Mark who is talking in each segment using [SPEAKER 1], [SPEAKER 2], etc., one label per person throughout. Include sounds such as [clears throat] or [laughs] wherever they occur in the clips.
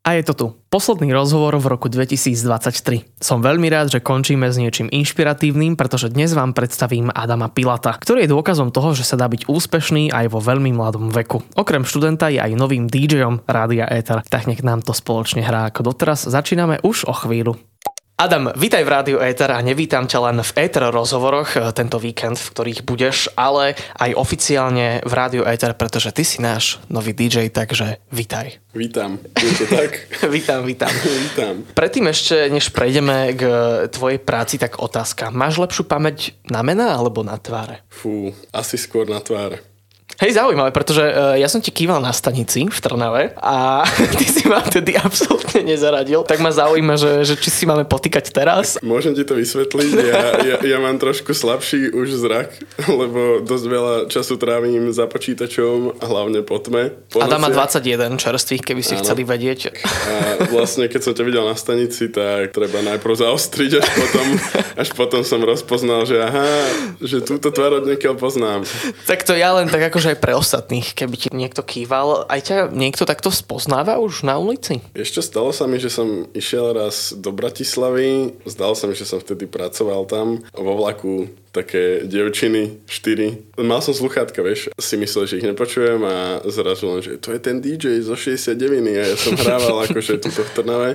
[SPEAKER 1] A je to tu. Posledný rozhovor v roku 2023. Som veľmi rád, že končíme s niečím inšpiratívnym, pretože dnes vám predstavím Adama Pilata, ktorý je dôkazom toho, že sa dá byť úspešný aj vo veľmi mladom veku. Okrem študenta je aj novým DJom Rádia Ether, tak nech nám to spoločne hrá ako doteraz. Začíname už o chvíľu. Adam, vítaj v Rádiu Éter a nevítam ťa len v Éter rozhovoroch eh, tento víkend, v ktorých budeš, ale aj oficiálne v Rádiu Éter, pretože ty si náš nový DJ, takže vítaj.
[SPEAKER 2] Vítam, je to tak? [laughs]
[SPEAKER 1] vítam, vítam. [laughs]
[SPEAKER 2] vítam.
[SPEAKER 1] Predtým ešte, než prejdeme k tvojej práci, tak otázka. Máš lepšiu pamäť na mená alebo na tváre?
[SPEAKER 2] Fú, asi skôr na tváre.
[SPEAKER 1] Hej, zaujímavé, pretože uh, ja som ti kýval na stanici v Trnave a [laughs] ty si ma vtedy absolútne nezaradil. Tak ma zaujíma, že, že či si máme potýkať teraz.
[SPEAKER 2] Môžem ti to vysvetliť. Ja, ja, ja mám trošku slabší už zrak, [laughs] lebo dosť veľa času trávim za počítačom hlavne po tme. Po
[SPEAKER 1] Adam má 21 čerstvých, keby si Áno. chceli vedieť.
[SPEAKER 2] A vlastne, keď som ťa videl na stanici, tak treba najprv zaostriť, až potom, až potom som rozpoznal, že aha, že túto tvár od poznám.
[SPEAKER 1] Tak to ja len tak akože aj pre ostatných, keby ti niekto kýval. Aj ťa niekto takto spoznáva už na ulici?
[SPEAKER 2] Ešte stalo sa mi, že som išiel raz do Bratislavy. Zdalo sa mi, že som vtedy pracoval tam vo vlaku také devčiny, štyri. Mal som sluchátka, vieš, si myslel, že ich nepočujem a zrazu len, že to je ten DJ zo 69 a ja som hrával [laughs] akože túto v Trnave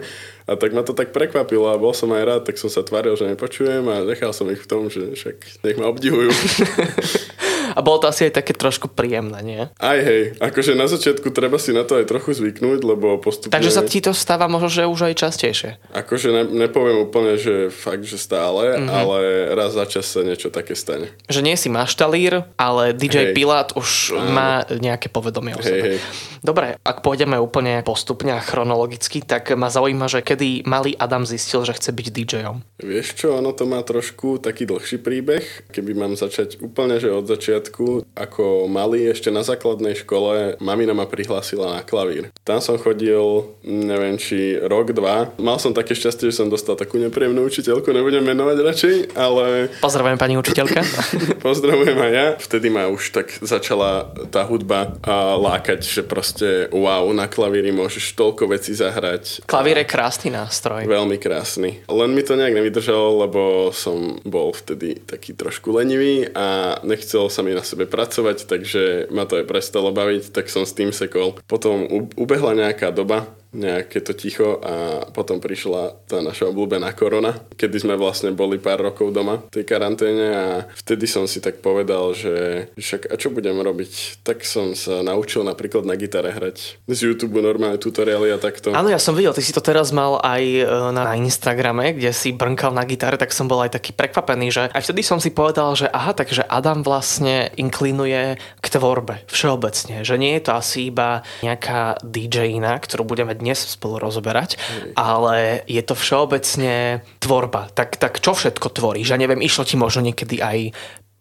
[SPEAKER 2] a tak ma to tak prekvapilo a bol som aj rád, tak som sa tváril, že nepočujem a nechal som ich v tom, že však nech ma obdivujú. [laughs]
[SPEAKER 1] A bolo to asi aj také trošku príjemné, nie?
[SPEAKER 2] Aj hej, akože na začiatku treba si na to aj trochu zvyknúť, lebo postupne...
[SPEAKER 1] Takže sa ti to stáva možno, že už aj častejšie.
[SPEAKER 2] Akože ne, nepoviem úplne, že fakt, že stále, mm-hmm. ale raz za čas sa niečo také stane.
[SPEAKER 1] Že nie si maštalír, ale DJ hej. Pilát už Áno. má nejaké povedomie o hej, sebe. Hej. Dobre, ak pôjdeme úplne postupne a chronologicky, tak ma zaujíma, že kedy malý Adam zistil, že chce byť DJom.
[SPEAKER 2] Vieš čo, ono to má trošku taký dlhší príbeh. Keby mám začať úplne, že od začiatku začiatku, ako malý, ešte na základnej škole, mamina ma prihlásila na klavír. Tam som chodil, neviem, či rok, dva. Mal som také šťastie, že som dostal takú nepríjemnú učiteľku, nebudem menovať radšej, ale...
[SPEAKER 1] Pozdravujem pani učiteľka. [laughs]
[SPEAKER 2] Pozdravujem aj ja. Vtedy ma už tak začala tá hudba lákať, že proste wow, na klavíri môžeš toľko vecí zahrať.
[SPEAKER 1] Klavír je krásny nástroj.
[SPEAKER 2] Veľmi krásny. Len mi to nejak nevydržalo, lebo som bol vtedy taký trošku lenivý a nechcel sa mi na sebe pracovať, takže ma to aj prestalo baviť, tak som s tým sekol. Potom ubehla nejaká doba, nejaké to ticho a potom prišla tá naša obľúbená korona, kedy sme vlastne boli pár rokov doma v tej karanténe a vtedy som si tak povedal, že však a čo budem robiť? Tak som sa naučil napríklad na gitare hrať z YouTube normálne tutoriály a takto.
[SPEAKER 1] Áno, ja som videl, ty si to teraz mal aj e, na Instagrame, kde si brnkal na gitare, tak som bol aj taký prekvapený, že aj vtedy som si povedal, že aha, takže Adam vlastne inklinuje k tvorbe všeobecne, že nie je to asi iba nejaká DJ-ina, ktorú budeme dnes spolu rozoberať, ale je to všeobecne tvorba. Tak, tak čo všetko tvoríš? Ja neviem, išlo ti možno niekedy aj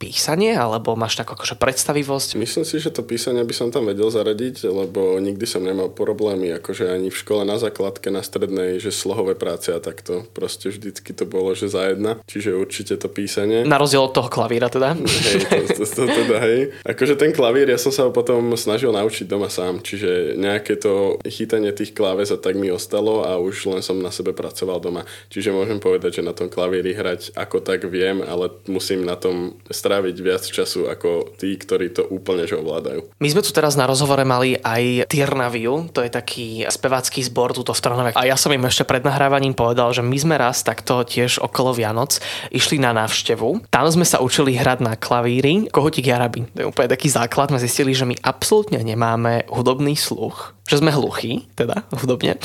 [SPEAKER 1] písanie, alebo máš takú akože predstavivosť?
[SPEAKER 2] Myslím si, že to písanie by som tam vedel zaradiť, lebo nikdy som nemal problémy, akože ani v škole na základke, na strednej, že slohové práce a takto. Proste vždycky to bolo, že za jedna. Čiže určite to písanie.
[SPEAKER 1] Na rozdiel od toho klavíra teda?
[SPEAKER 2] Hej, to, to, to, teda, hej. Akože ten klavír, ja som sa ho potom snažil naučiť doma sám, čiže nejaké to chytanie tých kláves a tak mi ostalo a už len som na sebe pracoval doma. Čiže môžem povedať, že na tom klavíri hrať ako tak viem, ale musím na tom stráviť viac času ako tí, ktorí to úplne že ovládajú.
[SPEAKER 1] My sme tu teraz na rozhovore mali aj Tiernaviu, to je taký spevácky zbor túto v Trnave. A ja som im ešte pred nahrávaním povedal, že my sme raz takto tiež okolo Vianoc išli na návštevu. Tam sme sa učili hrať na klavíri Kohotík Jarabi. To je úplne taký základ. Sme zistili, že my absolútne nemáme hudobný sluch že sme hluchí, teda hudobne.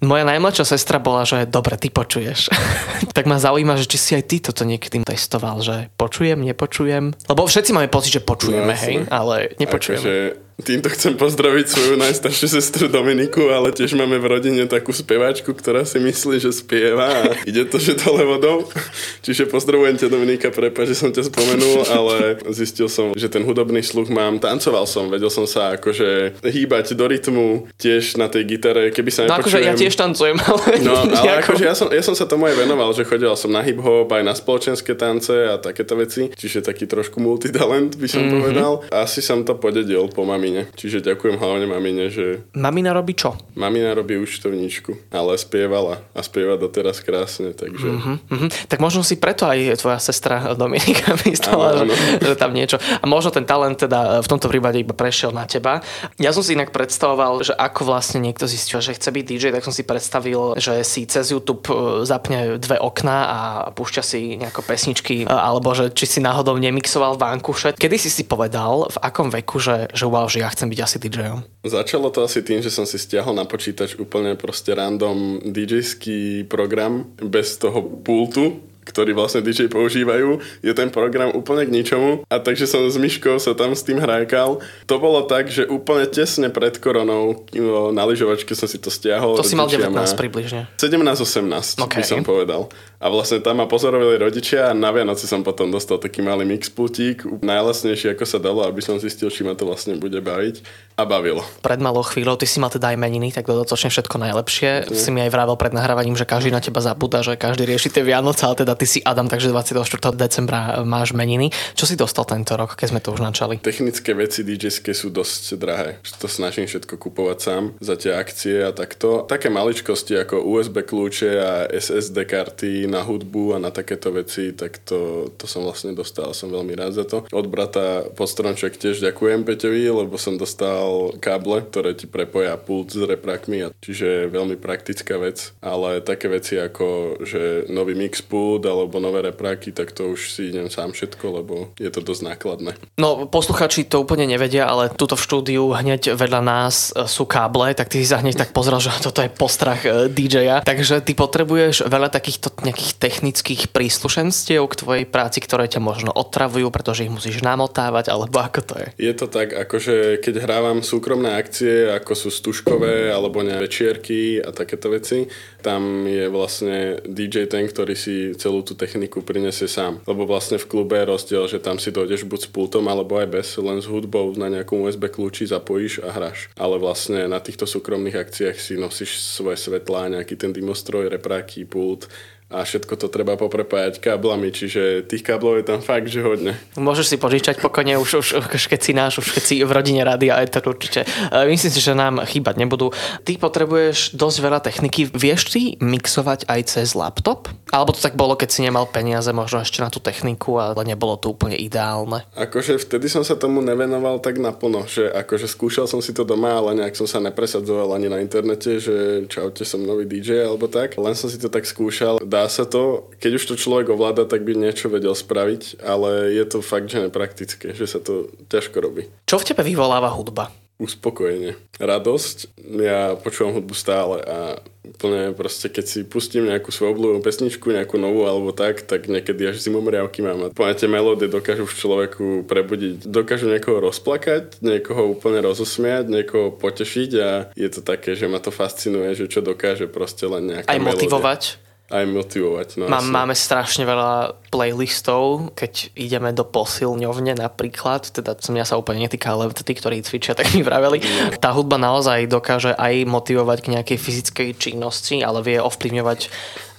[SPEAKER 1] Moja najmladšia sestra bola, že dobre, ty počuješ. [laughs] tak ma zaujíma, že či si aj ty toto niekedy testoval, že počujem, nepočujem. Lebo všetci máme pocit, že počujeme, no, hej, ale nepočujeme. Akože
[SPEAKER 2] Týmto chcem pozdraviť svoju najstaršiu sestru Dominiku, ale tiež máme v rodine takú speváčku, ktorá si myslí, že spieva a ide to, že dole vodou. Čiže pozdravujem ťa Dominika, prepáč, že som ťa spomenul, ale zistil som, že ten hudobný sluch mám. Tancoval som, vedel som sa akože hýbať do rytmu, tiež na tej gitare, keby sa
[SPEAKER 1] No akože ja tiež tancujem, [laughs] ale...
[SPEAKER 2] No, ale akože ja som, ja som sa tomu aj venoval, že chodil som na hip-hop, aj na spoločenské tance a takéto veci. Čiže taký trošku multitalent by som mm-hmm. povedal. Asi som to podedil po mamine. Čiže ďakujem hlavne mamine, že...
[SPEAKER 1] Mamina robí čo?
[SPEAKER 2] Mamina robí účtovníčku, ale spievala a spieva doteraz krásne, takže...
[SPEAKER 1] Mm-hmm. Tak možno si preto aj tvoja sestra Dominika [laughs] myslela, áno, áno. že tam niečo. A možno ten talent teda v tomto prípade iba prešiel na teba. Ja som si inak predstavoval, že ako vlastne niekto zistil, že chce byť DJ, tak som si predstavil, že si cez YouTube e, zapne dve okná a púšťa si nejako pesničky, e, alebo že či si náhodou nemixoval vankuše. Kedy si si povedal, v akom veku, že, že wow, že ja chcem byť asi DJom?
[SPEAKER 2] Začalo to asi tým, že som si stiahol na počítač úplne proste random DJ-ský program bez toho pultu, ktorý vlastne DJ používajú, je ten program úplne k ničomu a takže som s Myškou sa tam s tým hrajkal. To bolo tak, že úplne tesne pred koronou na lyžovačke som si to stiahol.
[SPEAKER 1] To si mal 19 približne.
[SPEAKER 2] 17-18 okay. by som povedal. A vlastne tam ma pozorovali rodičia a na Vianoci som potom dostal taký malý mixpultík, najlasnejší ako sa dalo, aby som zistil, či ma to vlastne bude baviť a bavilo.
[SPEAKER 1] Pred malou chvíľou ty si mal teda aj meniny, tak dodatočne všetko najlepšie. Mm. Si mi aj vravel pred nahrávaním, že každý na teba zabúda, že každý rieši tie Vianoce, ale teda ty si Adam, takže 24. decembra máš meniny. Čo si dostal tento rok, keď sme to už načali?
[SPEAKER 2] Technické veci dj sú dosť drahé. To snažím všetko kupovať sám za tie akcie a takto. Také maličkosti ako USB kľúče a SSD karty na hudbu a na takéto veci, tak to, to som vlastne dostal. Som veľmi rád za to. Od brata Postronček tiež ďakujem Peťovi, lebo som dostal káble, ktoré ti prepoja pult s reprakmi, čiže veľmi praktická vec. Ale také veci ako, že nový mix pult alebo nové repráky, tak to už si idem sám všetko, lebo je to dosť nákladné.
[SPEAKER 1] No, posluchači to úplne nevedia, ale tuto v štúdiu hneď vedľa nás sú káble, tak ty si sa hneď tak pozrel, že [laughs] toto je postrach e, DJ-a. Takže ty potrebuješ veľa takýchto nejakých technických príslušenstiev k tvojej práci, ktoré ťa možno otravujú, pretože ich musíš namotávať, alebo ako to je?
[SPEAKER 2] Je to tak, akože keď hrávam súkromné akcie, ako sú stužkové, alebo ne večierky a takéto veci, tam je vlastne DJ ten, ktorý si celú tú techniku prinesie sám. Lebo vlastne v klube je rozdiel, že tam si dojdeš buď s pultom, alebo aj bez, len s hudbou na nejakom USB kľúči zapojíš a hráš. Ale vlastne na týchto súkromných akciách si nosíš svoje svetlá, nejaký ten dimostroj, repráky, pult, a všetko to treba poprepájať káblami, čiže tých káblov je tam fakt, že hodne.
[SPEAKER 1] Môžeš si požičať pokojne už, už, už keď si náš, už keď si v rodine rady a to určite. E, myslím si, že nám chýbať nebudú. Ty potrebuješ dosť veľa techniky. Vieš ty mixovať aj cez laptop? Alebo to tak bolo, keď si nemal peniaze možno ešte na tú techniku, ale nebolo to úplne ideálne?
[SPEAKER 2] Akože vtedy som sa tomu nevenoval tak naplno, že akože skúšal som si to doma, ale nejak som sa nepresadzoval ani na internete, že čaute som nový DJ alebo tak. Len som si to tak skúšal dá sa to, keď už to človek ovláda, tak by niečo vedel spraviť, ale je to fakt, že nepraktické, že sa to ťažko robí.
[SPEAKER 1] Čo v tebe vyvoláva hudba?
[SPEAKER 2] Uspokojenie. Radosť. Ja počúvam hudbu stále a úplne proste, keď si pustím nejakú svoju obľúbenú pesničku, nejakú novú alebo tak, tak niekedy až zimomriavky mám. A tie melódie dokážu v človeku prebudiť. Dokážu niekoho rozplakať, niekoho úplne rozosmiať, niekoho potešiť a je to také, že ma to fascinuje, že čo dokáže proste len nejaká
[SPEAKER 1] Aj motivovať?
[SPEAKER 2] Melódia aj motivovať. No,
[SPEAKER 1] Má, máme strašne veľa playlistov, keď ideme do posilňovne napríklad, teda som ja sa úplne netýka, ale tí, ktorí cvičia, [laughs] tak mi vraveli. Tá hudba naozaj dokáže aj motivovať k nejakej fyzickej činnosti, ale vie ovplyvňovať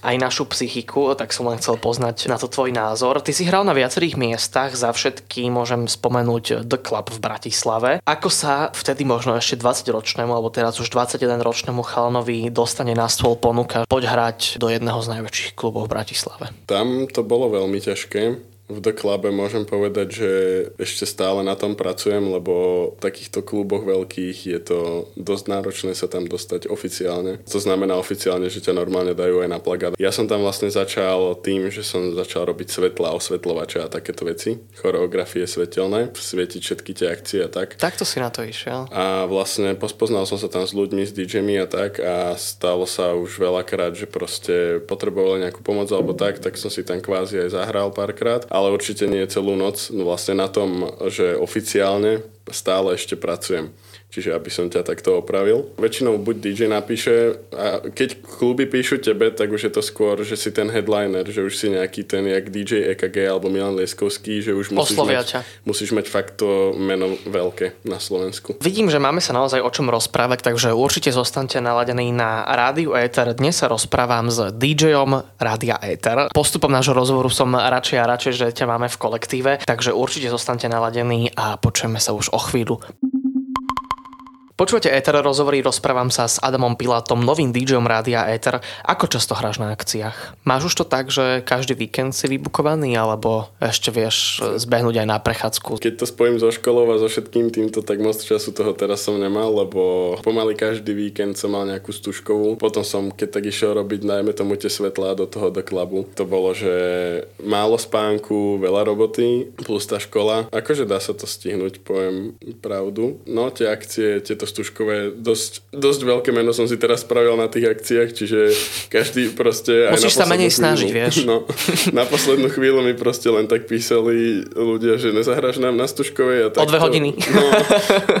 [SPEAKER 1] aj našu psychiku, tak som len chcel poznať na to tvoj názor. Ty si hral na viacerých miestach, za všetky môžem spomenúť The Club v Bratislave. Ako sa vtedy možno ešte 20-ročnému, alebo teraz už 21-ročnému chalanovi dostane na stôl ponuka poď hrať do jedného z najväčších klubov v Bratislave?
[SPEAKER 2] Tam to bolo veľmi ťažké v The Clube môžem povedať, že ešte stále na tom pracujem, lebo v takýchto kluboch veľkých je to dosť náročné sa tam dostať oficiálne. To znamená oficiálne, že ťa normálne dajú aj na plagát. Ja som tam vlastne začal tým, že som začal robiť svetla, osvetľovače a takéto veci. Choreografie svetelné, svietiť všetky tie akcie a tak.
[SPEAKER 1] Takto si na to išiel.
[SPEAKER 2] A vlastne pospoznal som sa tam s ľuďmi, s DJmi a tak a stalo sa už veľakrát, že proste potrebovali nejakú pomoc alebo tak, tak som si tam kvázi aj zahral párkrát. Ale určite nie celú noc. No vlastne na tom, že oficiálne stále ešte pracujem. Čiže aby som ťa takto opravil. Väčšinou buď DJ napíše a keď kluby píšu tebe, tak už je to skôr, že si ten headliner, že už si nejaký ten jak DJ EKG alebo Milan Lieskovský, že už musíš mať, musíš mať fakt to meno veľké na Slovensku.
[SPEAKER 1] Vidím, že máme sa naozaj o čom rozprávať, takže určite zostaňte naladení na Rádiu Éter. Dnes sa rozprávam s DJom Rádia Éter. Postupom nášho rozhovoru som radšej a radšej, že ťa máme v kolektíve, takže určite zostaňte naladení a počujeme sa už o chvíľu. Počúvate Éter rozhovory, rozprávam sa s Adamom Pilátom, novým DJom Rádia Éter. Ako často hráš na akciách? Máš už to tak, že každý víkend si vybukovaný, alebo ešte vieš zbehnúť aj na prechádzku?
[SPEAKER 2] Keď to spojím so školou a so všetkým týmto, tak moc času toho teraz som nemal, lebo pomaly každý víkend som mal nejakú stužkovú. Potom som, keď tak išiel robiť, najmä tomu tie svetlá do toho do klubu. To bolo, že málo spánku, veľa roboty, plus tá škola. Akože dá sa to stihnúť, poviem pravdu. No tie akcie, tieto stužkové, dosť, dosť veľké meno som si teraz spravil na tých akciách, čiže každý proste...
[SPEAKER 1] Musíš sa menej
[SPEAKER 2] poslednú
[SPEAKER 1] snažiť,
[SPEAKER 2] chvíľu,
[SPEAKER 1] vieš.
[SPEAKER 2] No, na poslednú chvíľu mi proste len tak písali ľudia, že nezahráš nám na stužkovej. A
[SPEAKER 1] O
[SPEAKER 2] tak
[SPEAKER 1] dve
[SPEAKER 2] to-
[SPEAKER 1] hodiny.
[SPEAKER 2] No,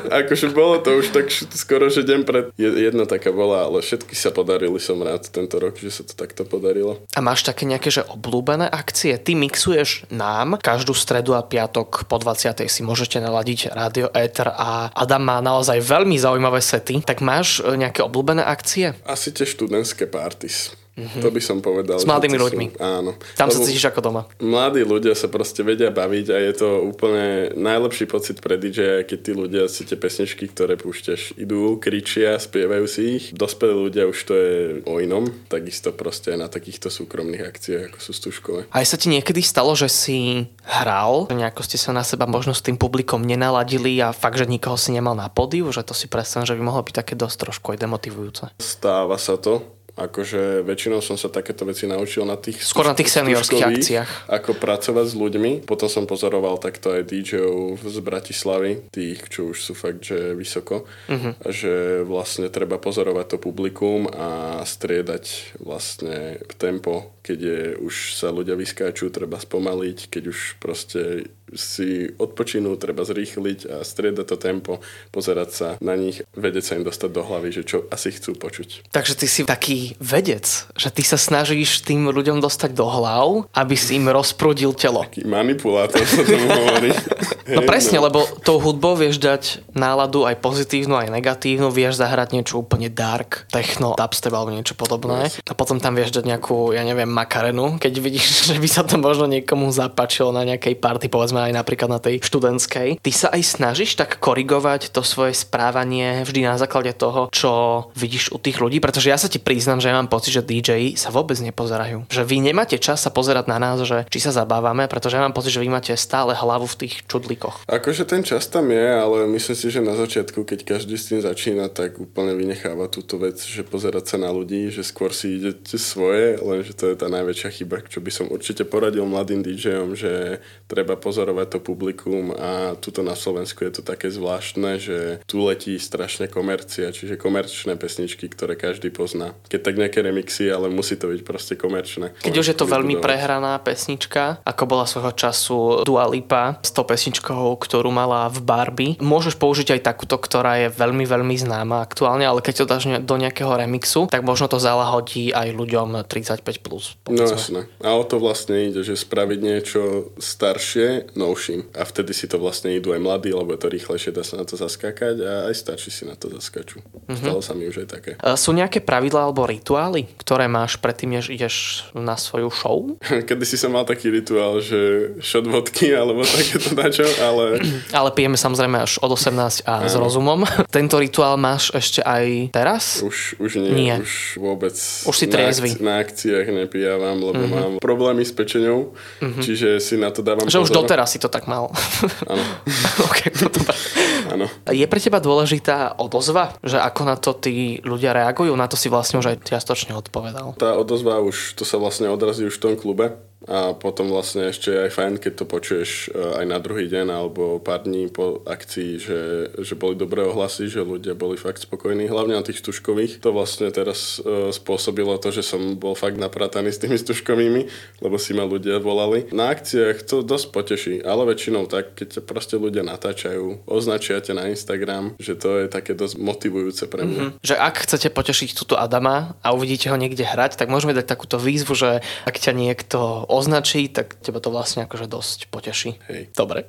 [SPEAKER 2] akože bolo to už tak skoro, že deň pred. Je- Jedna taká bola, ale všetky sa podarili, som rád tento rok, že sa to takto podarilo.
[SPEAKER 1] A máš také nejaké, že obľúbené akcie? Ty mixuješ nám každú stredu a piatok po 20. si môžete naladiť Radio Ether a Adam má naozaj veľmi zaujímavé sety. Tak máš e, nejaké obľúbené akcie?
[SPEAKER 2] Asi tie študentské parties. To by som povedal.
[SPEAKER 1] S mladými
[SPEAKER 2] to sú-
[SPEAKER 1] ľuďmi.
[SPEAKER 2] Áno.
[SPEAKER 1] Tam sa
[SPEAKER 2] Lebo
[SPEAKER 1] cítiš ako doma.
[SPEAKER 2] Mladí ľudia sa proste vedia baviť a je to úplne najlepší pocit pre DJ, keď tí ľudia si tie pesničky, ktoré púšťaš, idú, kričia, spievajú si ich. Dospelí ľudia už to je o inom, takisto proste na takýchto súkromných akciách, ako sú stužkové.
[SPEAKER 1] Aj sa ti niekedy stalo, že si hral, že nejako ste sa na seba možno s tým publikom nenaladili a fakt, že nikoho si nemal na pódiu, že to si predstavím, že by mohlo byť také dosť trošku aj demotivujúce.
[SPEAKER 2] Stáva sa to. Akože väčšinou som sa takéto veci naučil na tých...
[SPEAKER 1] Skôr na tých seniorských akciách.
[SPEAKER 2] Ako pracovať s ľuďmi. Potom som pozoroval takto aj DJov z Bratislavy, tých, čo už sú fakt, že vysoko. Uh-huh. Že vlastne treba pozorovať to publikum a striedať vlastne tempo, keď je, už sa ľudia vyskáču, treba spomaliť, keď už proste si odpočinú, treba zrýchliť a striedať to tempo, pozerať sa na nich, vedieť sa im dostať do hlavy, že čo asi chcú počuť.
[SPEAKER 1] Takže ty si taký vedec, že ty sa snažíš tým ľuďom dostať do hlav, aby si im rozprudil telo.
[SPEAKER 2] Taký manipulátor sa tomu hovorí. [laughs]
[SPEAKER 1] No presne, lebo tou hudbou vieš dať náladu aj pozitívnu, aj negatívnu, vieš zahrať niečo úplne dark, techno, dubstep alebo niečo podobné. A potom tam vieš dať nejakú, ja neviem, makarenu, keď vidíš, [laughs] že by sa to možno niekomu zapáčilo na nejakej party, povedzme aj napríklad na tej študentskej. Ty sa aj snažíš tak korigovať to svoje správanie vždy na základe toho, čo vidíš u tých ľudí, pretože ja sa ti priznám, že ja mám pocit, že DJ sa vôbec nepozerajú. Že vy nemáte čas sa pozerať na nás, že či sa zabávame, pretože ja mám pocit, že vy máte stále hlavu v tých čudlíkoch.
[SPEAKER 2] Akože ten čas tam je, ale myslím si, že na začiatku, keď každý s tým začína, tak úplne vynecháva túto vec, že pozerať sa na ľudí, že skôr si idete svoje, lenže to je tá najväčšia chyba, čo by som určite poradil mladým DJom, že treba pozorovať to publikum a tuto na Slovensku je to také zvláštne, že tu letí strašne komercia, čiže komerčné pesničky, ktoré každý pozná. Keď tak nejaké remixy, ale musí to byť proste komerčné.
[SPEAKER 1] Keď už je to veľmi prehraná pesnička, ako bola svojho času Dua Lipa s tou pesničkou, ktorú mala v Barbie, môžeš použiť aj takúto, ktorá je veľmi, veľmi známa aktuálne, ale keď to dáš do nejakého remixu, tak možno to zalahodí aj ľuďom 35+. Plus,
[SPEAKER 2] No jasné. A o to vlastne ide, že spraviť niečo staršie, novším. A vtedy si to vlastne idú aj mladí, lebo je to rýchlejšie, dá sa na to zaskákať a aj starší si na to zaskačú. Mm-hmm. Stalo sa mi už aj také.
[SPEAKER 1] E, Sú nejaké pravidlá alebo rituály, ktoré máš predtým, než ideš na svoju show? [laughs]
[SPEAKER 2] Kedy si som mal taký rituál, že shot vodky alebo takéto načo, ale [clears throat]
[SPEAKER 1] Ale pijeme samozrejme až od 18 a s rozumom. [laughs] Tento rituál máš ešte aj teraz?
[SPEAKER 2] už, už nie,
[SPEAKER 1] Nie.
[SPEAKER 2] už vôbec
[SPEAKER 1] Už si
[SPEAKER 2] na,
[SPEAKER 1] triezvy.
[SPEAKER 2] akci- na akciách nepijavam, lebo mm-hmm. mám problémy s pečenou, mm-hmm. čiže si na to dávam
[SPEAKER 1] Že už
[SPEAKER 2] pozor.
[SPEAKER 1] doteraz si to tak mal.
[SPEAKER 2] Áno, [laughs]
[SPEAKER 1] ok, no
[SPEAKER 2] áno.
[SPEAKER 1] Je pre teba dôležitá odozva? Že ako na to tí ľudia reagujú? Na to si vlastne už aj čiastočne odpovedal.
[SPEAKER 2] Tá odozva už, to sa vlastne odrazí už v tom klube, A potom vlastne ešte je aj fajn, keď to počuješ e, aj na druhý deň alebo pár dní po akcii, že, že boli dobré ohlasy, že ľudia boli fakt spokojní, hlavne na tých stužkových. To vlastne teraz uh, spôsobilo to, že som bol fakt naprataný s tými stužkovými, lebo si ma ľudia volali. Na akciách to dosť poteší, ale väčšinou tak, keď sa proste ľudia natáčajú, označia na Instagram, že to je také dosť motivujúce pre mňa. Mm-hmm.
[SPEAKER 1] Že ak chcete potešiť túto Adama a uvidíte ho niekde hrať, tak môžeme dať takúto výzvu, že ak ťa niekto označí, tak teba to vlastne akože dosť poteší.
[SPEAKER 2] Hej.
[SPEAKER 1] Dobre.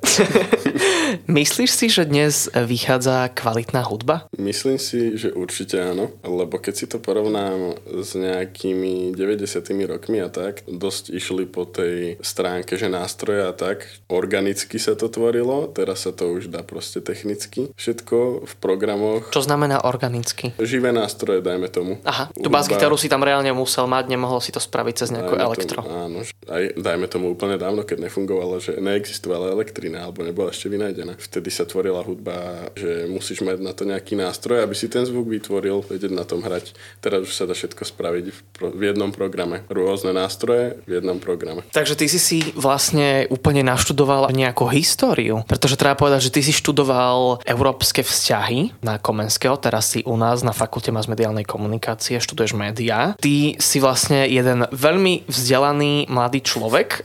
[SPEAKER 1] [laughs] Myslíš si, že dnes vychádza kvalitná hudba?
[SPEAKER 2] Myslím si, že určite áno, lebo keď si to porovnám s nejakými 90 rokmi a tak, dosť išli po tej stránke, že nástroje a tak, organicky sa to tvorilo, teraz sa to už dá proste technicky. Všetko v programoch.
[SPEAKER 1] Čo znamená organicky?
[SPEAKER 2] Živé nástroje, dajme tomu.
[SPEAKER 1] Aha, tú bas-gitaru si tam reálne musel mať, nemohol si to spraviť cez nejakú elektro.
[SPEAKER 2] Tomu, áno, aj dajme tomu úplne dávno, keď nefungovalo, že neexistovala elektrina alebo nebola ešte vynajdená. Vtedy sa tvorila hudba, že musíš mať na to nejaký nástroj, aby si ten zvuk vytvoril, vedieť na tom hrať. Teraz už sa dá všetko spraviť v, pro, v jednom programe. Rôzne nástroje v jednom programe.
[SPEAKER 1] Takže ty si si vlastne úplne naštudoval nejakú históriu, pretože treba povedať, že ty si študoval európske vzťahy na Komenského, teraz si u nás na Fakulte masmediálnej komunikácie, študuješ médiá. Ty si vlastne jeden veľmi vzdelaný mladý človek,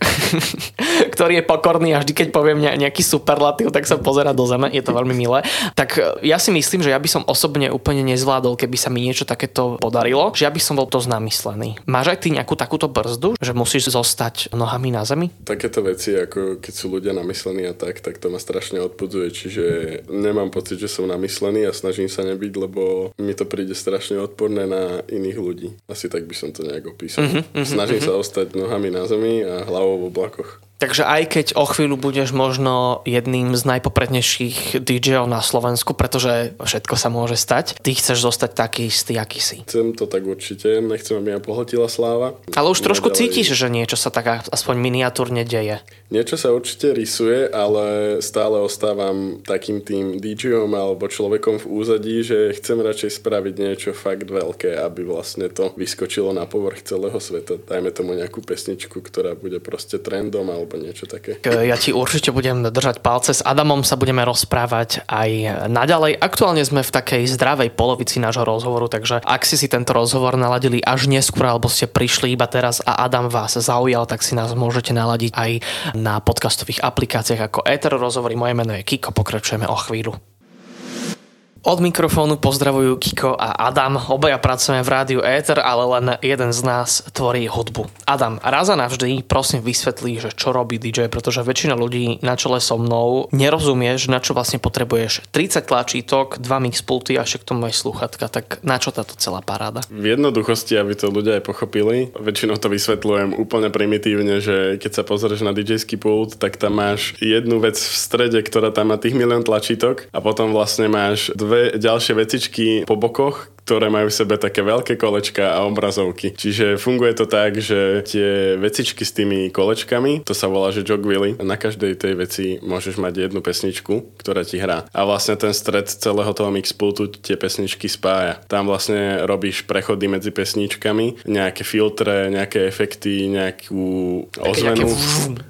[SPEAKER 1] [laughs] ktorý je pokorný a vždy, keď poviem nejaký superlatív, tak sa pozera do zeme, je to veľmi milé. Tak e, ja si myslím, že ja by som osobne úplne nezvládol, keby sa mi niečo takéto podarilo, že ja by som bol to namyslený. Máš aj ty nejakú takúto brzdu, že musíš zostať nohami na zemi?
[SPEAKER 2] Takéto veci, ako keď sú ľudia namyslení a tak, tak to ma strašne odpudzuje, čiže nemám pocit, že som namyslený a snažím sa nebyť, lebo mi to príde strašne odporné na iných ľudí. Asi tak by som to nejak opísal. Mm-hmm, snažím mm-hmm. sa ostať nohami na zemi a hlavou v oblakoch.
[SPEAKER 1] Takže aj keď o chvíľu budeš možno jedným z najpoprednejších DJ-ov na Slovensku, pretože všetko sa môže stať, ty chceš zostať taký istý, aký si.
[SPEAKER 2] Chcem to tak určite, nechcem, aby ma pohltila sláva.
[SPEAKER 1] Ale už trošku ďalej... cítiš, že niečo sa tak aspoň miniatúrne deje.
[SPEAKER 2] Niečo sa určite rysuje, ale stále ostávam takým tým DJom alebo človekom v úzadí, že chcem radšej spraviť niečo fakt veľké, aby vlastne to vyskočilo na povrch celého sveta. Dajme tomu nejakú pesničku, ktorá bude proste trendom alebo alebo niečo také.
[SPEAKER 1] Ja ti určite budem držať palce. S Adamom sa budeme rozprávať aj naďalej. Aktuálne sme v takej zdravej polovici nášho rozhovoru, takže ak si si tento rozhovor naladili až neskôr, alebo ste prišli iba teraz a Adam vás zaujal, tak si nás môžete naladiť aj na podcastových aplikáciách ako Ether rozhovory. Moje meno je Kiko, pokračujeme o chvíľu. Od mikrofónu pozdravujú Kiko a Adam. Obaja pracujeme v rádiu Ether, ale len jeden z nás tvorí hudbu. Adam, raz a navždy prosím vysvetlí, že čo robí DJ, pretože väčšina ľudí na čele so mnou nerozumie, že na čo vlastne potrebuješ 30 tlačítok, 2 mixpulty a ešte k tomu aj sluchatka. Tak na čo táto celá paráda?
[SPEAKER 2] V jednoduchosti, aby to ľudia aj pochopili, väčšinou to vysvetľujem úplne primitívne, že keď sa pozrieš na dj pult, tak tam máš jednu vec v strede, ktorá tam má tých milión tlačítok a potom vlastne máš dve ďalšie vecičky po bokoch, ktoré majú v sebe také veľké kolečka a obrazovky. Čiže funguje to tak, že tie vecičky s tými kolečkami, to sa volá, že jogwilly, na každej tej veci môžeš mať jednu pesničku, ktorá ti hrá. A vlastne ten stred celého toho mixpultu tie pesničky spája. Tam vlastne robíš prechody medzi pesničkami, nejaké filtre, nejaké efekty, nejakú ozvenu.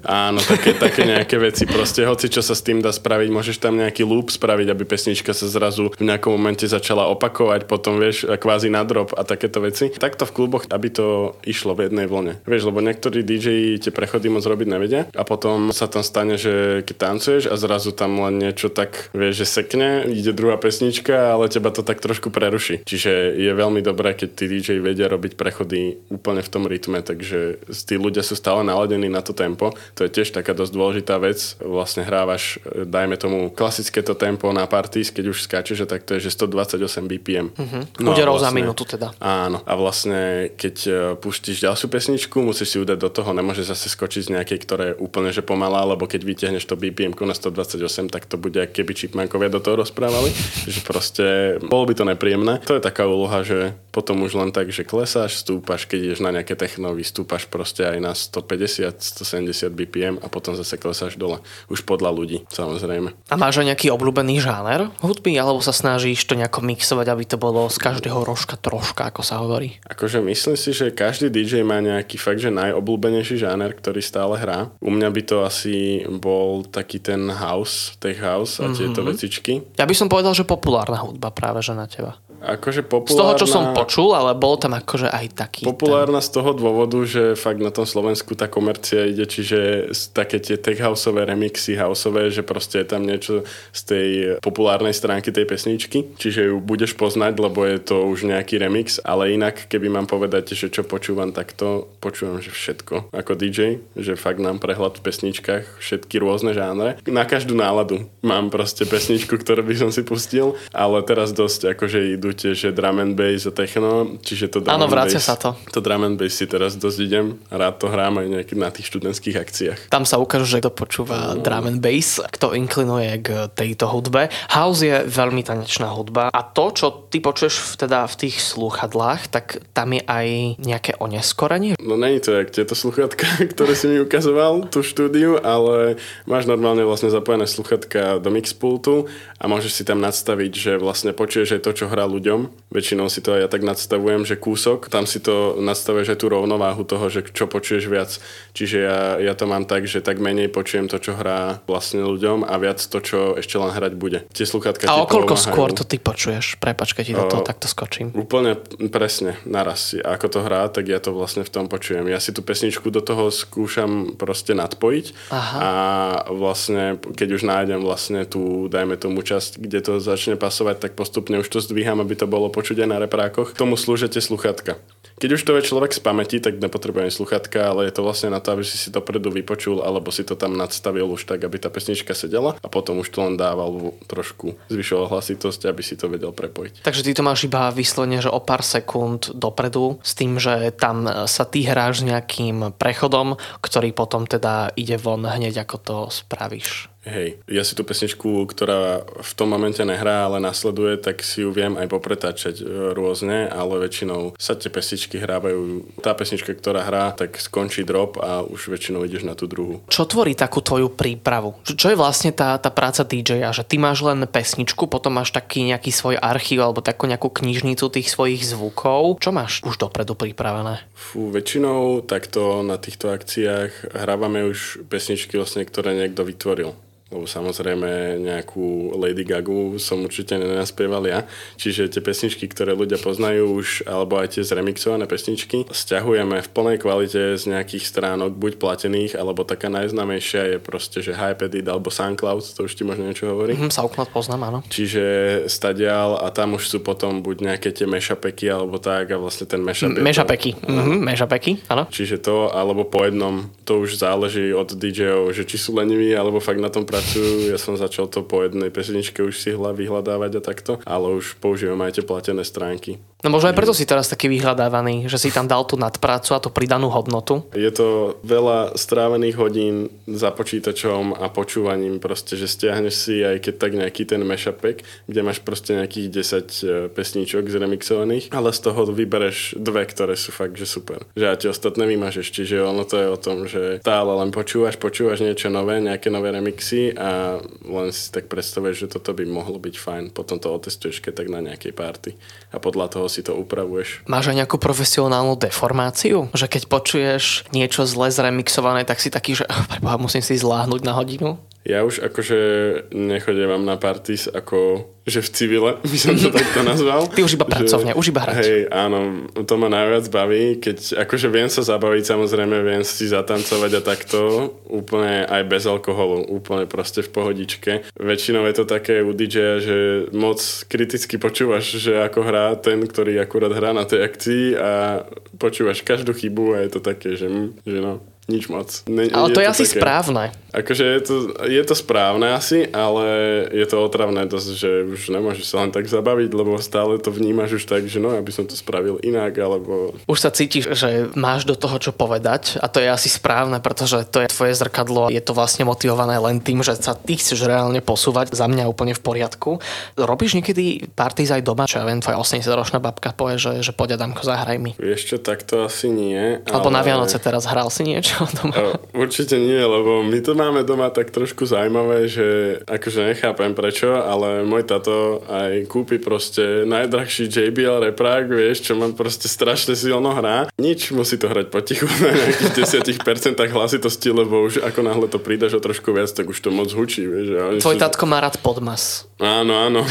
[SPEAKER 2] Áno, také, také nejaké veci. Proste hoci čo sa s tým dá spraviť, môžeš tam nejaký loop spraviť, aby pesnička sa zrazu v nejakom momente začala opakovať, potom vieš, kvázi na a takéto veci. Takto v kluboch, aby to išlo v jednej vlne. Vieš, lebo niektorí DJ tie prechody moc robiť nevedia a potom sa tam stane, že keď tancuješ a zrazu tam len niečo tak, vieš, že sekne, ide druhá pesnička, ale teba to tak trošku preruší. Čiže je veľmi dobré, keď tí DJ vedia robiť prechody úplne v tom rytme, takže tí ľudia sú stále naladení na to tempo. To je tiež taká dosť dôležitá vec. Vlastne hrávaš, dajme tomu klasické to tempo na parties, keď už skáčeš, tak to je, že 128 BPM. Uh-huh.
[SPEAKER 1] No Uderov vlastne, za minútu teda.
[SPEAKER 2] Áno. A vlastne, keď e, pustíš ďalšiu pesničku, musíš si udať do toho, nemôže zase skočiť z nejakej, ktoré je úplne že pomalá, lebo keď vytiahneš to BPM na 128, tak to bude, keby Chipmankovia do toho rozprávali. [laughs] že proste bolo by to nepríjemné. To je taká úloha, že potom už len tak, že klesáš, stúpaš, keď ideš na nejaké techno, vystúpaš proste aj na 150, 170 BPM a potom zase klesáš dole. Už podľa ľudí, samozrejme.
[SPEAKER 1] A máš aj nejaký obľúbený žáner hudby, alebo sa snažíš to nejako mixovať, aby to bolo každého rožka troška, ako sa hovorí.
[SPEAKER 2] Akože myslím si, že každý DJ má nejaký fakt, že najobľúbenejší žáner, ktorý stále hrá. U mňa by to asi bol taký ten house, tech house a tieto mm-hmm. vecičky.
[SPEAKER 1] Ja by som povedal, že populárna hudba práve že na teba.
[SPEAKER 2] Akože populárna...
[SPEAKER 1] Z toho, čo som počul, ale bol tam akože aj taký...
[SPEAKER 2] Populárna ten... z toho dôvodu, že fakt na tom Slovensku tá komercia ide, čiže také tie tech houseové remixy houseové, že proste je tam niečo z tej populárnej stránky tej pesničky, čiže ju budeš poznať, lebo je to už nejaký remix, ale inak, keby mám povedať, že čo počúvam, tak to počúvam, že všetko. Ako DJ, že fakt nám prehľad v pesničkách, všetky rôzne žánre. Na každú náladu mám proste pesničku, ktorú by som si pustil, ale teraz dosť akože idú idú tiež drum and bass a techno, čiže to drum
[SPEAKER 1] Áno, vracia sa to.
[SPEAKER 2] To drum and bass si teraz dosť idem, rád to hrám aj nejaký na tých študentských akciách.
[SPEAKER 1] Tam sa ukáže, že kto počúva no. drum and bass, kto inklinuje k tejto hudbe. House je veľmi tanečná hudba a to, čo ty počuješ v, teda v tých slúchadlách, tak tam je aj nejaké oneskorenie?
[SPEAKER 2] No není to jak tieto sluchatka, [laughs] ktoré si mi ukazoval, tú štúdiu, ale máš normálne vlastne zapojené sluchatka do mixpultu a môžeš si tam nadstaviť, že vlastne počuješ aj to, čo hrá ľuďom. Väčšinou si to aj ja tak nadstavujem, že kúsok, tam si to nastavuješ aj tú rovnováhu toho, že čo počuješ viac. Čiže ja, ja to mám tak, že tak menej počujem to, čo hrá vlastne ľuďom a viac to, čo ešte len hrať bude. Tie sluchátka
[SPEAKER 1] A okolko skôr to ty počuješ? Prepač, keď ti do toho takto skočím.
[SPEAKER 2] Úplne presne, naraz. Ako to hrá, tak ja to vlastne v tom počujem. Ja si tú pesničku do toho skúšam proste nadpojiť Aha. a vlastne, keď už nájdem vlastne tú, dajme tomu časť, kde to začne pasovať, tak postupne už to zdvíham, aby to bolo počuť aj na reprákoch. Tomu slúžite sluchatka. Keď už to vie človek z pamäti, tak nepotrebuje sluchatka, ale je to vlastne na to, aby si si to predu vypočul, alebo si to tam nadstavil už tak, aby tá pesnička sedela a potom už to len dával trošku, zvyšoval hlasitosť, aby si to vedel prepojiť.
[SPEAKER 1] Takže ty to máš iba vyslovene, že o pár sekúnd dopredu s tým, že tam sa ty hráš nejakým prechodom, ktorý potom teda ide von hneď, ako to spravíš.
[SPEAKER 2] Hej, ja si tú pesničku, ktorá v tom momente nehrá, ale nasleduje, tak si ju viem aj popretáčať e, rôzne, ale väčšinou sa tie pesničky hrávajú. Tá pesnička, ktorá hrá, tak skončí drop a už väčšinou ideš na tú druhú.
[SPEAKER 1] Čo tvorí takú tvoju prípravu? Čo je vlastne tá, tá práca DJ-a? Že ty máš len pesničku, potom máš taký nejaký svoj archív alebo takú nejakú knižnicu tých svojich zvukov. Čo máš už dopredu pripravené?
[SPEAKER 2] Fú, väčšinou takto na týchto akciách hrávame už pesničky, vlastne, ktoré niekto vytvoril lebo samozrejme nejakú Lady Gagu som určite nenaspieval ja. Čiže tie pesničky, ktoré ľudia poznajú už, alebo aj tie zremixované pesničky, stiahujeme v plnej kvalite z nejakých stránok, buď platených, alebo taká najznámejšia je proste, že Hypedit alebo SoundCloud, to už ti možno niečo hovorí.
[SPEAKER 1] Mm, SoundCloud poznám, áno.
[SPEAKER 2] Čiže stadial a tam už sú potom buď nejaké tie meshapeky alebo tak a vlastne ten
[SPEAKER 1] Meshapeky, to, mm-hmm, meshapeky, áno.
[SPEAKER 2] Čiže to, alebo po jednom, to už záleží od DJov, že či sú leniví, alebo fakt na tom pracujú. Ja som začal to po jednej pesničke už si hľa vyhľadávať a takto, ale už používam aj tie platené stránky.
[SPEAKER 1] No možno aj preto si teraz taký vyhľadávaný, že si tam dal tú nadprácu a tú pridanú hodnotu.
[SPEAKER 2] Je to veľa strávených hodín za počítačom a počúvaním proste, že stiahneš si aj keď tak nejaký ten mashupek, kde máš proste nejakých 10 e, pesníčok zremixovaných, ale z toho vybereš dve, ktoré sú fakt, že super. Že a tie ostatné vymažeš, čiže ono to je o tom, že stále len počúvaš, počúvaš niečo nové, nejaké nové remixy a len si tak predstavuješ, že toto by mohlo byť fajn. Potom to otestuješ keď tak na nejakej party a podľa toho si to upravuješ.
[SPEAKER 1] Máš aj nejakú profesionálnu deformáciu? Že keď počuješ niečo zle zremixované, tak si taký, že oh, [laughs] preboha, musím si zláhnuť na hodinu?
[SPEAKER 2] Ja už akože nechodievam na parties ako že v civile, [laughs] by som to takto nazval.
[SPEAKER 1] Ty už iba pracovne, už iba hrať.
[SPEAKER 2] Hej, áno, to ma najviac baví, keď akože viem sa zabaviť, samozrejme viem si zatancovať a takto, úplne aj bez alkoholu, úplne proste v pohodičke. Väčšinou je to také u DJ, že moc kriticky počúvaš, že ako hrá ten, ktorý akurát hrá na tej akcii a počúvaš každú chybu a je to také, že, že no, nič moc.
[SPEAKER 1] Ne, ale to je, to asi také, správne.
[SPEAKER 2] Akože je to, je to správne asi, ale je to otravné dosť, že už nemôžeš sa len tak zabaviť, lebo stále to vnímaš už tak, že no, aby som to spravil inak, alebo...
[SPEAKER 1] Už sa cítiš, že máš do toho čo povedať a to je asi správne, pretože to je tvoje zrkadlo, je to vlastne motivované len tým, že sa ty chceš reálne posúvať, za mňa úplne v poriadku. Robíš niekedy parties aj doma, čo ja viem, tvoja 80-ročná babka povie, že, že poď Adamko, zahraj mi.
[SPEAKER 2] Vieš čo, tak to asi nie.
[SPEAKER 1] Alebo ale... na Vianoce teraz hral si niečo? Ho doma.
[SPEAKER 2] Určite nie, lebo my to máme doma tak trošku zaujímavé, že akože nechápem prečo, ale môj tato aj kúpi proste najdrahší JBL reprák, vieš, čo mám proste strašne silno hrá. Nič musí to hrať potichu [laughs] na nejakých 10% hlasitosti, lebo už ako náhle to pridaš o trošku viac, tak už to moc hučí, vieš.
[SPEAKER 1] Tvoj tatko má rád podmas.
[SPEAKER 2] Áno, áno.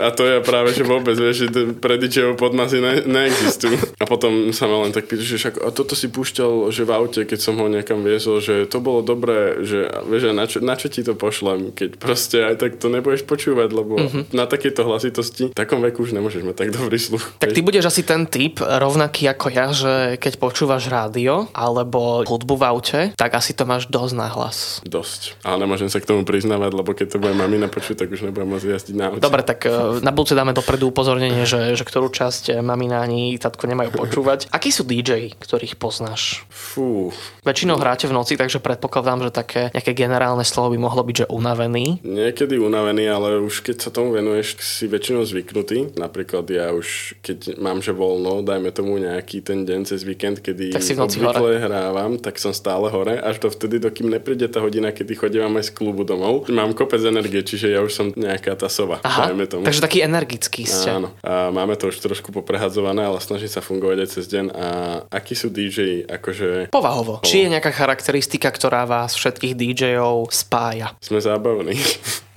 [SPEAKER 2] A to je práve, že vôbec, vieš, že pre DJov podmasy ne, neexistujú. A potom sa ma len tak pýta, že však, a toto si púšťal, že v aute, keď som ho niekam viezol, že to bolo dobré, že vieš, na čo, na čo ti to pošlem, keď proste aj tak to nebudeš počúvať, lebo mm-hmm. na takéto hlasitosti v takom veku už nemôžeš mať tak dobrý sluch.
[SPEAKER 1] Tak ty budeš asi ten typ, rovnaký ako ja, že keď počúvaš rádio alebo hudbu v aute, tak asi to máš dosť na hlas.
[SPEAKER 2] Dosť. Ale nemôžem sa k tomu priznávať, lebo keď to bude mamina počuť, tak už nebudem môcť jazdiť na aute.
[SPEAKER 1] Dobre, tak e, na budúce dáme dopredu upozornenie, že, že ktorú časť e, mamina ani tatko nemajú počúvať. Akí sú DJ, ktorých poznáš?
[SPEAKER 2] Fú.
[SPEAKER 1] Väčšinou hráte v noci, takže predpokladám, že také nejaké generálne slovo by mohlo byť, že unavený.
[SPEAKER 2] Niekedy unavený, ale už keď sa tomu venuješ, si väčšinou zvyknutý. Napríklad ja už, keď mám že voľno, dajme tomu nejaký ten deň cez víkend, kedy
[SPEAKER 1] tak si v noci
[SPEAKER 2] obvykle
[SPEAKER 1] hore.
[SPEAKER 2] hrávam, tak som stále hore, až do vtedy, dokým nepríde tá hodina, kedy chodím aj z klubu domov. Mám kopec energie, čiže ja už som nejaká tá sova,
[SPEAKER 1] Aha,
[SPEAKER 2] dajme tomu.
[SPEAKER 1] takže taký energický ste.
[SPEAKER 2] Áno. A máme to už trošku poprehadzované, ale snaží sa fungovať aj cez deň. A akí sú DJ, akože...
[SPEAKER 1] Povahovo. Či je nejaká charakteristika, ktorá vás všetkých DJov spája?
[SPEAKER 2] Sme zábavní.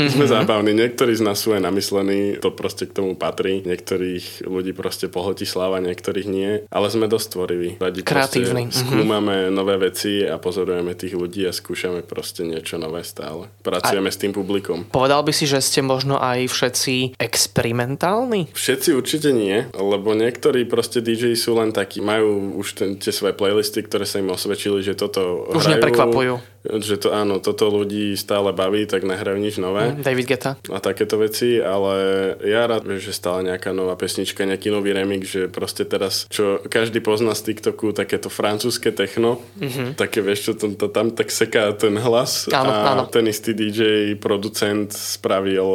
[SPEAKER 2] Mm-hmm. Sme zábavní. Niektorí z nás sú aj namyslení, to proste k tomu patrí. Niektorých ľudí proste pohltí sláva, niektorých nie. Ale sme dosť tvoriví. Radi
[SPEAKER 1] Kreatívni.
[SPEAKER 2] proste Skúmame mm-hmm. nové veci a pozorujeme tých ľudí a skúšame proste niečo nové stále. Pracujeme a... s tým publikom.
[SPEAKER 1] Povedal by si, že ste možno aj všetci experimentálni?
[SPEAKER 2] Všetci určite nie, lebo niektorí proste DJ sú len takí, majú už ten, tie svoje playlisty, ktoré sa im osvedčili, že toto
[SPEAKER 1] Už
[SPEAKER 2] hrajú,
[SPEAKER 1] neprekvapujú.
[SPEAKER 2] Že to áno, toto ľudí stále baví, tak nehrajú nič nové.
[SPEAKER 1] Mm, David Geta.
[SPEAKER 2] A takéto veci, ale ja rád, že stále nejaká nová pesnička, nejaký nový remix, že proste teraz, čo každý pozná z TikToku, takéto francúzske techno, mm-hmm. také vieš, čo to tam tak seká ten hlas
[SPEAKER 1] áno,
[SPEAKER 2] a
[SPEAKER 1] áno.
[SPEAKER 2] ten istý DJ, producent spravil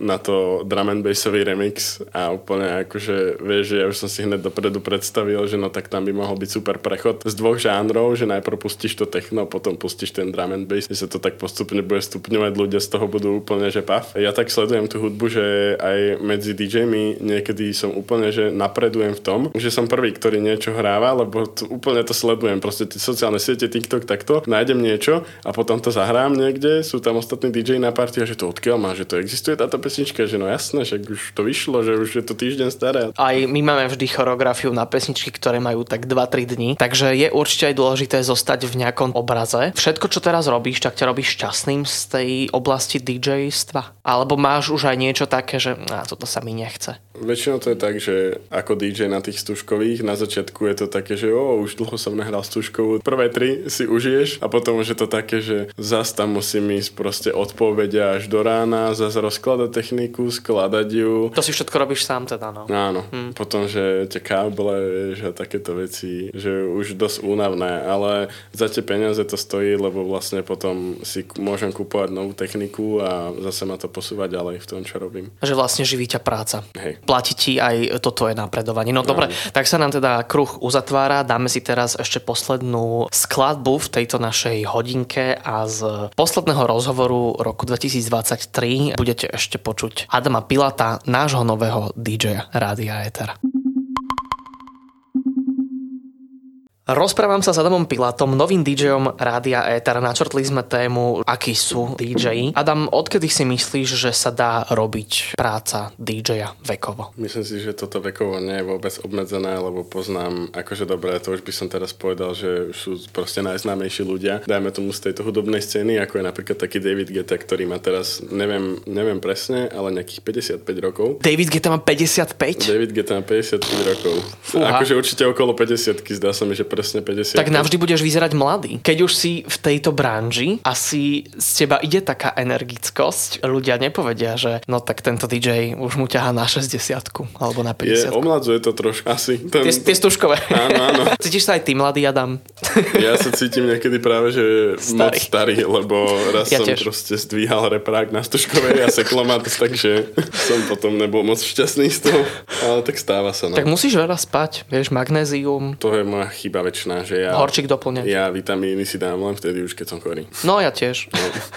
[SPEAKER 2] na to drum and bassový remix a úplne akože, vieš, že ja už som si hneď dopredu predstavil, že no tak tam by mohol byť super prechod z dvoch žánrov, že najprv pustíš to techno, potom pustíš ten drum and bass, že sa to tak postupne bude stupňovať, ľudia z toho budú úplne, že paf. Ja tak sledujem tú hudbu, že aj medzi DJmi niekedy som úplne, že napredujem v tom, že som prvý, ktorý niečo hráva, lebo to, úplne to sledujem, proste tie sociálne siete, TikTok, takto, nájdem niečo a potom to zahrám niekde, sú tam ostatní DJ na party a že to odkiaľ má, že to existuje táto pesnička, že no jasné, že už to vyšlo, že už je to týždeň staré.
[SPEAKER 1] Aj my máme vždy choreografiu na pesničky, ktoré majú tak 2-3 dní, takže je určite aj dôležité zostať v nejakom obraze. Všetko, čo teraz robíš, tak ťa robíš šťastným z tej oblasti DJ-stva? Alebo máš už aj niečo také, že á, toto sa mi nechce?
[SPEAKER 2] Väčšinou to je tak, že ako DJ na tých stužkových, na začiatku je to také, že o, už dlho som nehral stužkovú. Prvé tri si užiješ a potom už je to také, že zas tam musím ísť proste odpovedia až do rána, zas rozkladať techniku, skladať ju.
[SPEAKER 1] To si všetko robíš sám teda, no.
[SPEAKER 2] Áno, hmm. potom, že tie káble, že takéto veci, že už dosť únavné, ale za tie peniaze to stojí, lebo vlastne potom si môžem kúpovať novú techniku a zase ma to posúva ďalej v tom, čo robím.
[SPEAKER 1] Že vlastne živí ťa práca.
[SPEAKER 2] Hej.
[SPEAKER 1] Platí ti aj toto je napredovanie. No dobre, tak sa nám teda kruh uzatvára. Dáme si teraz ešte poslednú skladbu v tejto našej hodinke a z posledného rozhovoru roku 2023 budete ešte počuť Adama Pilata, nášho nového DJ Rádia Ether. Rozprávam sa s Adamom Pilatom, novým DJom Rádia Éter. Načrtli sme tému, akí sú DJ. Adam, odkedy si myslíš, že sa dá robiť práca DJ-a vekovo?
[SPEAKER 2] Myslím si, že toto vekovo nie je vôbec obmedzené, lebo poznám, akože dobré, to už by som teraz povedal, že sú proste najznámejší ľudia. Dajme tomu z tejto hudobnej scény, ako je napríklad taký David Guetta, ktorý má teraz, neviem, neviem presne, ale nejakých 55 rokov.
[SPEAKER 1] David Guetta má 55?
[SPEAKER 2] David Guetta má 55 rokov.
[SPEAKER 1] Fúha.
[SPEAKER 2] Akože určite okolo 50 zdá sa mi, že presne 50.
[SPEAKER 1] Tak navždy budeš vyzerať mladý. Keď už si v tejto branži, asi z teba ide taká energickosť. Ľudia nepovedia, že no tak tento DJ už mu ťahá na 60 alebo na 50.
[SPEAKER 2] Je, omladzuje to trošku asi. Ten,
[SPEAKER 1] Tie, tie stužkové.
[SPEAKER 2] Áno, áno. [laughs]
[SPEAKER 1] Cítiš sa aj ty, mladý Adam? [laughs]
[SPEAKER 2] Ja sa cítim niekedy práve, že
[SPEAKER 1] Starý.
[SPEAKER 2] moc starý, lebo raz
[SPEAKER 1] Ja
[SPEAKER 2] som
[SPEAKER 1] tiež.
[SPEAKER 2] proste zdvíhal reprák na stužkovej a seklomat, [laughs] takže som potom nebol moc šťastný z toho, ale tak stáva sa. No.
[SPEAKER 1] Tak musíš veľa spať, vieš, magnézium.
[SPEAKER 2] To je moja chyba väčšina, že ja...
[SPEAKER 1] Horčík doplňať.
[SPEAKER 2] Ja vitamíny si dám len vtedy už, keď som chorý.
[SPEAKER 1] No ja tiež.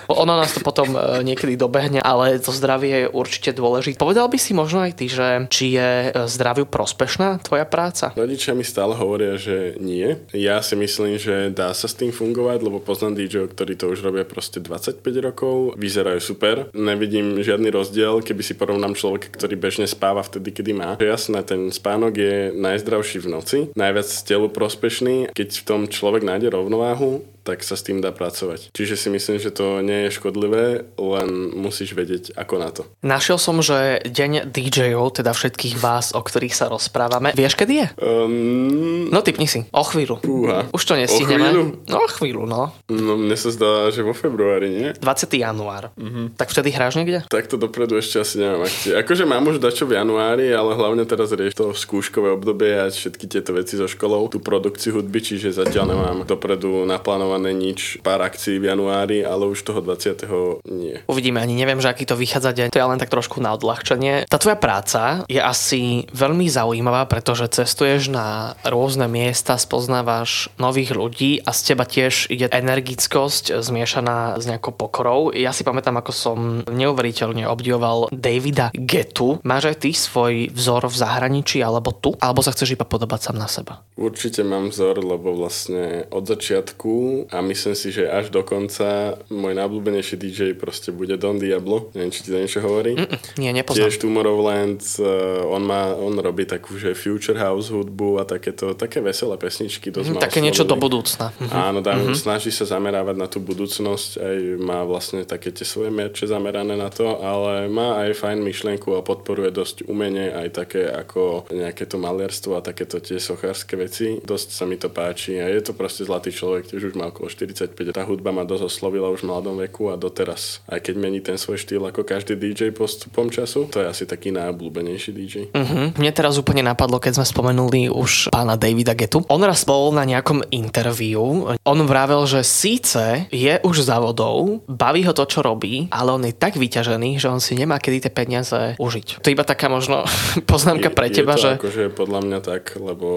[SPEAKER 1] Ono nás to potom e, niekedy dobehne, ale to zdravie je určite dôležité. Povedal by si možno aj ty, že či je e, zdraviu prospešná tvoja práca?
[SPEAKER 2] Rodičia mi stále hovoria, že nie. Ja si myslím, že dá sa s tým fungovať, lebo poznám DJ, ktorí to už robia proste 25 rokov, vyzerajú super. Nevidím žiadny rozdiel, keby si porovnám človeka, ktorý bežne spáva vtedy, kedy má. Jasné, ten spánok je najzdravší v noci, najviac telu prospešný. Keď v tom človek nájde rovnováhu, tak sa s tým dá pracovať. Čiže si myslím, že to nie je škodlivé, len musíš vedieť, ako na to.
[SPEAKER 1] Našiel som, že deň DJ-ov, teda všetkých vás, o ktorých sa rozprávame, vieš, kedy je?
[SPEAKER 2] Um,
[SPEAKER 1] No typni si, o chvíľu.
[SPEAKER 2] Fúha.
[SPEAKER 1] Už to nestihneme.
[SPEAKER 2] O chvíľu?
[SPEAKER 1] No o chvíľu, no.
[SPEAKER 2] no mne sa zdá, že vo februári, nie?
[SPEAKER 1] 20. január.
[SPEAKER 2] Mhm.
[SPEAKER 1] Tak vtedy hráš niekde?
[SPEAKER 2] Takto dopredu ešte asi neviem akcie. Akože mám už dačo v januári, ale hlavne teraz rieš to skúškové obdobie a všetky tieto veci so školou, tú produkciu hudby, čiže zatiaľ nemám dopredu naplánované nič, pár akcií v januári, ale už toho 20. nie.
[SPEAKER 1] Uvidíme, ani neviem, že aký to vychádza deň. To je len tak trošku na odľahčenie. Tá tvoja práca je asi veľmi zaujímavá, pretože cestuješ na rôzne miesta, spoznávaš nových ľudí a z teba tiež ide energickosť zmiešaná s nejakou pokorou. Ja si pamätám, ako som neuveriteľne obdivoval Davida Getu. Máš aj ty svoj vzor v zahraničí alebo tu? Alebo sa chceš iba podobať sám na seba?
[SPEAKER 2] Určite mám vzor, lebo vlastne od začiatku a myslím si, že až do konca môj najobľúbenejší DJ proste bude Don Diablo. Neviem, či ti to niečo hovorí.
[SPEAKER 1] Mm, nie, nepoznám.
[SPEAKER 2] Tiež Tomorrowland, uh, on, má, on robí takú, že Future House hudbu a takéto, také veselé pesničky. Dosť
[SPEAKER 1] Mm, také niečo do budúcna. Mhm.
[SPEAKER 2] Áno, dá, mm-hmm. snaží sa zamerávať na tú budúcnosť, aj má vlastne také tie svoje merče zamerané na to, ale má aj fajn myšlienku a podporuje dosť umenie, aj také ako nejaké to malierstvo a takéto tie sochárske veci. Dosť sa mi to páči a je to proste zlatý človek, tiež už má okolo 45. Tá hudba ma dosť oslovila už v mladom veku a doteraz. Aj keď mení ten svoj štýl ako každý DJ postupom času, to je asi taký najobľúbenejší DJ.
[SPEAKER 1] Mhm. Mne teraz úplne napadlo, keď sme spomenuli už pána Davida Getu. On raz bol na nejakom interviu. On vravel, že síce je už za vodou, baví ho to, čo robí, ale on je tak vyťažený, že on si nemá kedy tie peniaze užiť. To je iba taká možno [laughs] poznámka pre
[SPEAKER 2] je,
[SPEAKER 1] teba,
[SPEAKER 2] je to
[SPEAKER 1] že...
[SPEAKER 2] akože podľa mňa tak, lebo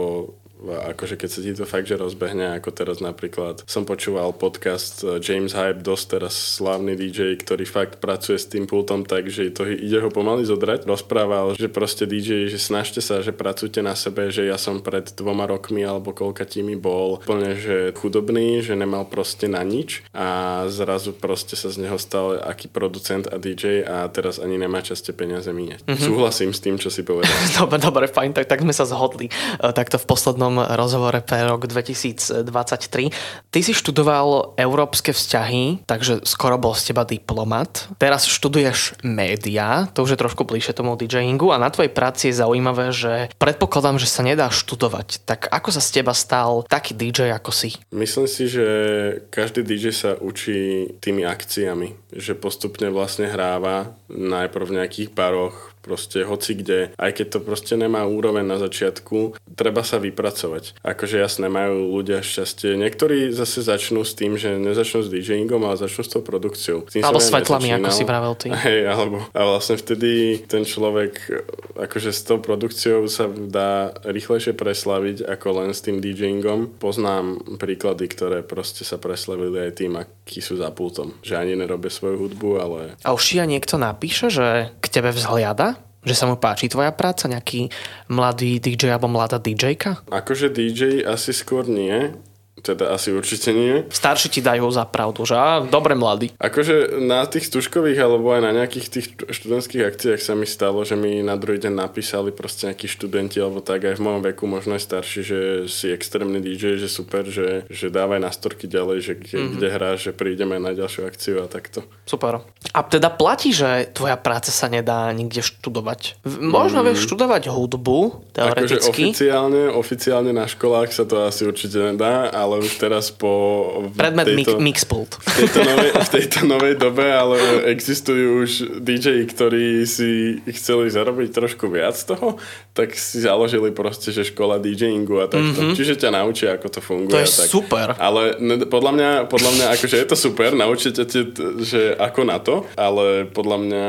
[SPEAKER 2] akože keď sa ti to fakt, že rozbehne, ako teraz napríklad som počúval podcast eh, James Hype, dosť teraz slávny DJ, ktorý fakt pracuje s tým pultom tak, že to ide ho pomaly zodrať. Rozprával, že proste DJ, že snažte sa, že pracujte na sebe, že ja som pred dvoma rokmi alebo koľka tými bol úplne, že chudobný, že nemal proste na nič a zrazu proste sa z neho stal aký producent a DJ a teraz ani nemá časte peniaze míňať. Mm-hmm. Súhlasím s tým, čo si povedal. [laughs]
[SPEAKER 1] Dobre, dobre, fajn, tak, tak sme sa zhodli. E, Takto v poslednom rozhovore pre rok 2023. Ty si študoval európske vzťahy, takže skoro bol z teba diplomat. Teraz študuješ média, to už je trošku bližšie tomu DJingu a na tvojej práci je zaujímavé, že predpokladám, že sa nedá študovať. Tak ako sa z teba stal taký DJ ako si?
[SPEAKER 2] Myslím si, že každý DJ sa učí tými akciami, že postupne vlastne hráva najprv v nejakých baroch, proste hoci kde, aj keď to proste nemá úroveň na začiatku, treba sa vypracovať. Akože jasné, majú ľudia šťastie. Niektorí zase začnú s tým, že nezačnú s DJingom, ale začnú s tou produkciou. S tým
[SPEAKER 1] Alebo
[SPEAKER 2] ja
[SPEAKER 1] svetlami, ako si vravel ty. [laughs]
[SPEAKER 2] Hej, alebo a vlastne vtedy ten človek akože s tou produkciou sa dá rýchlejšie preslaviť ako len s tým DJingom. Poznám príklady, ktoré proste sa preslavili aj tým, akí sú za pultom. Že ani nerobia svoju hudbu, ale
[SPEAKER 1] A už ti aj niekto napíše, že k tebe vzhliada? Že sa mu páči tvoja práca? Nejaký mladý DJ alebo mladá DJka?
[SPEAKER 2] akože DJ asi skôr nie, teda asi určite nie.
[SPEAKER 1] Starší ti dajú za pravdu, že á, dobre mladý.
[SPEAKER 2] Akože na tých stužkových alebo aj na nejakých tých študentských akciách sa mi stalo, že mi na druhý deň napísali proste nejakí študenti alebo tak aj v mojom veku, možno aj starší, že si extrémny DJ, že super, že, že dávaj na storky ďalej, že kde, mm-hmm. kde hráš, že prídeme na ďalšiu akciu a takto.
[SPEAKER 1] Super. A teda platí, že tvoja práca sa nedá nikde študovať. Možno vieš študovať hudbu,
[SPEAKER 2] Mm. Akože
[SPEAKER 1] teoreticky.
[SPEAKER 2] oficiálne, oficiálne na školách sa to asi určite nedá, ale už teraz po...
[SPEAKER 1] Predmet
[SPEAKER 2] tejto-
[SPEAKER 1] mix, mixpult.
[SPEAKER 2] v tejto, novej, v tejto novej dobe, ale existujú už DJ, ktorí si chceli zarobiť trošku viac toho, tak si založili proste, že škola DJingu a takto. Mm-hmm. Čiže ťa naučia, ako to funguje.
[SPEAKER 1] To je
[SPEAKER 2] tak.
[SPEAKER 1] super.
[SPEAKER 2] Ale ne, podľa mňa, podľa mňa akože je to super, naučíte te, že ako na to, ale podľa mňa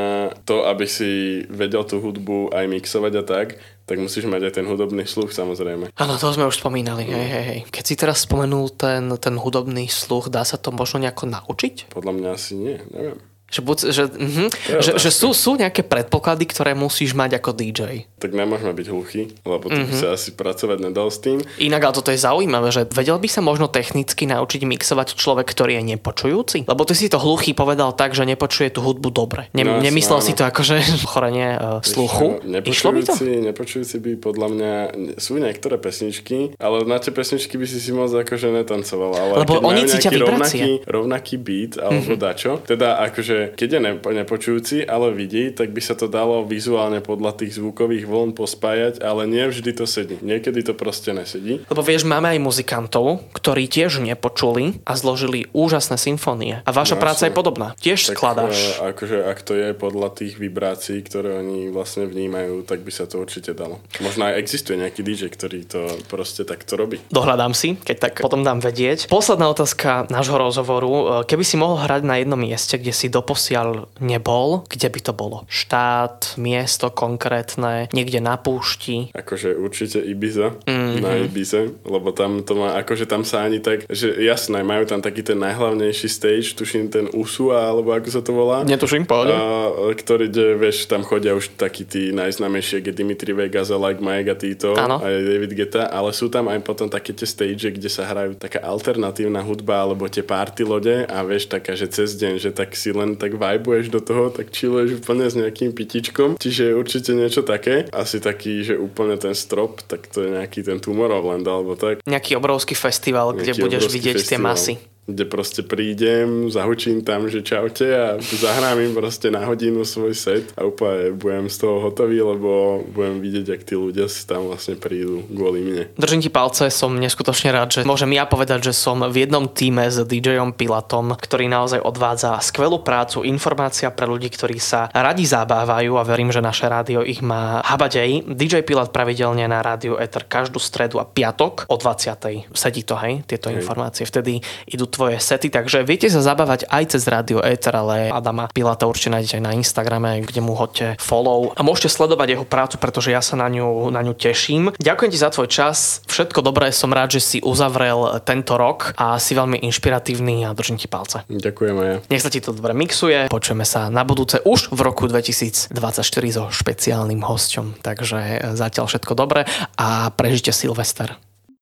[SPEAKER 2] to, aby si vedel tú hudbu aj mixovať a tak, tak musíš mať aj ten hudobný sluch samozrejme.
[SPEAKER 1] Áno, to sme už spomínali. Hej, hej, hej. Keď si teraz spomenul ten, ten hudobný sluch, dá sa to možno nejako naučiť?
[SPEAKER 2] Podľa mňa asi nie, neviem.
[SPEAKER 1] Že, buď, že, uh-huh, že, že sú, sú nejaké predpoklady, ktoré musíš mať ako DJ.
[SPEAKER 2] Tak nemôžeme byť hluchý, lebo to uh-huh. by sa asi pracovať nedal s tým.
[SPEAKER 1] Inak, ale toto je zaujímavé, že vedel by sa možno technicky naučiť mixovať človek, ktorý je nepočujúci? Lebo ty si to hluchý povedal tak, že nepočuje tú hudbu dobre. Ne, no, nemyslel áno. si to ako, že [laughs] chorenie uh, sluchu? Išlo by to?
[SPEAKER 2] Nepočujúci by podľa mňa, sú niektoré pesničky, ale na tie pesničky by si si moc akože netancoval. Ale
[SPEAKER 1] Lebo oni cítia
[SPEAKER 2] rovnaký, rovnaký beat alebo uh-huh. dačo, teda akože keď je nepo, nepočujúci, ale vidí, tak by sa to dalo vizuálne podľa tých zvukových vln pospájať, ale nie vždy to sedí. Niekedy to proste nesedí.
[SPEAKER 1] Lebo vieš, máme aj muzikantov, ktorí tiež nepočuli a zložili úžasné symfónie. A vaša no, práca je podobná. Tiež tak, skladáš.
[SPEAKER 2] E, akože ak to je podľa tých vibrácií, ktoré oni vlastne vnímajú, tak by sa to určite dalo. Možno aj existuje nejaký DJ, ktorý to proste takto robí.
[SPEAKER 1] Dohľadám si, keď tak potom dám vedieť. Posledná otázka nášho rozhovoru. E, keby si mohol hrať na jednom mieste, kde si do doposiaľ nebol, kde by to bolo? Štát, miesto konkrétne, niekde na púšti?
[SPEAKER 2] Akože určite Ibiza, mm-hmm. na Ibize, lebo tam to má, akože tam sa ani tak, že jasné, majú tam taký ten najhlavnejší stage, tuším ten Usua, alebo ako sa to volá.
[SPEAKER 1] Netuším. A,
[SPEAKER 2] ktorý, kde, vieš, tam chodia už takí tí najznámejšie, kde Dimitri Vegas, Like Mike a títo,
[SPEAKER 1] ano.
[SPEAKER 2] aj David Geta, ale sú tam aj potom také tie stage, kde sa hrajú taká alternatívna hudba, alebo tie party lode a vieš, taká, že cez deň, že tak si len tak vibuješ do toho, tak chilluješ úplne s nejakým pitičkom. Čiže určite niečo také. Asi taký, že úplne ten strop, tak to je nejaký ten Tomorrowland alebo tak.
[SPEAKER 1] Nejaký obrovský festival, nejaký kde budeš vidieť festival. tie masy
[SPEAKER 2] kde proste prídem, zahučím tam, že čaute a zahrám im proste na hodinu svoj set a úplne budem z toho hotový, lebo budem vidieť, ak tí ľudia si tam vlastne prídu kvôli mne.
[SPEAKER 1] Držím ti palce, som neskutočne rád, že môžem ja povedať, že som v jednom týme s DJom Pilatom, ktorý naozaj odvádza skvelú prácu, informácia pre ľudí, ktorí sa radi zabávajú a verím, že naše rádio ich má habadej. DJ Pilat pravidelne na rádiu Ether každú stredu a piatok o 20. Sedí to, hej, tieto hej. informácie. Vtedy idú tvoje sety, takže viete sa zabávať aj cez Radio Ether, ale Adama Pilata určite nájdete aj na Instagrame, kde mu hoďte follow a môžete sledovať jeho prácu, pretože ja sa na ňu, na ňu teším. Ďakujem ti za tvoj čas, všetko dobré, som rád, že si uzavrel tento rok a si veľmi inšpiratívny a držím ti palce.
[SPEAKER 2] Ďakujem aj ja.
[SPEAKER 1] Nech sa ti to dobre mixuje, počujeme sa na budúce už v roku 2024 so špeciálnym hosťom, takže zatiaľ všetko dobré a prežite Silvester.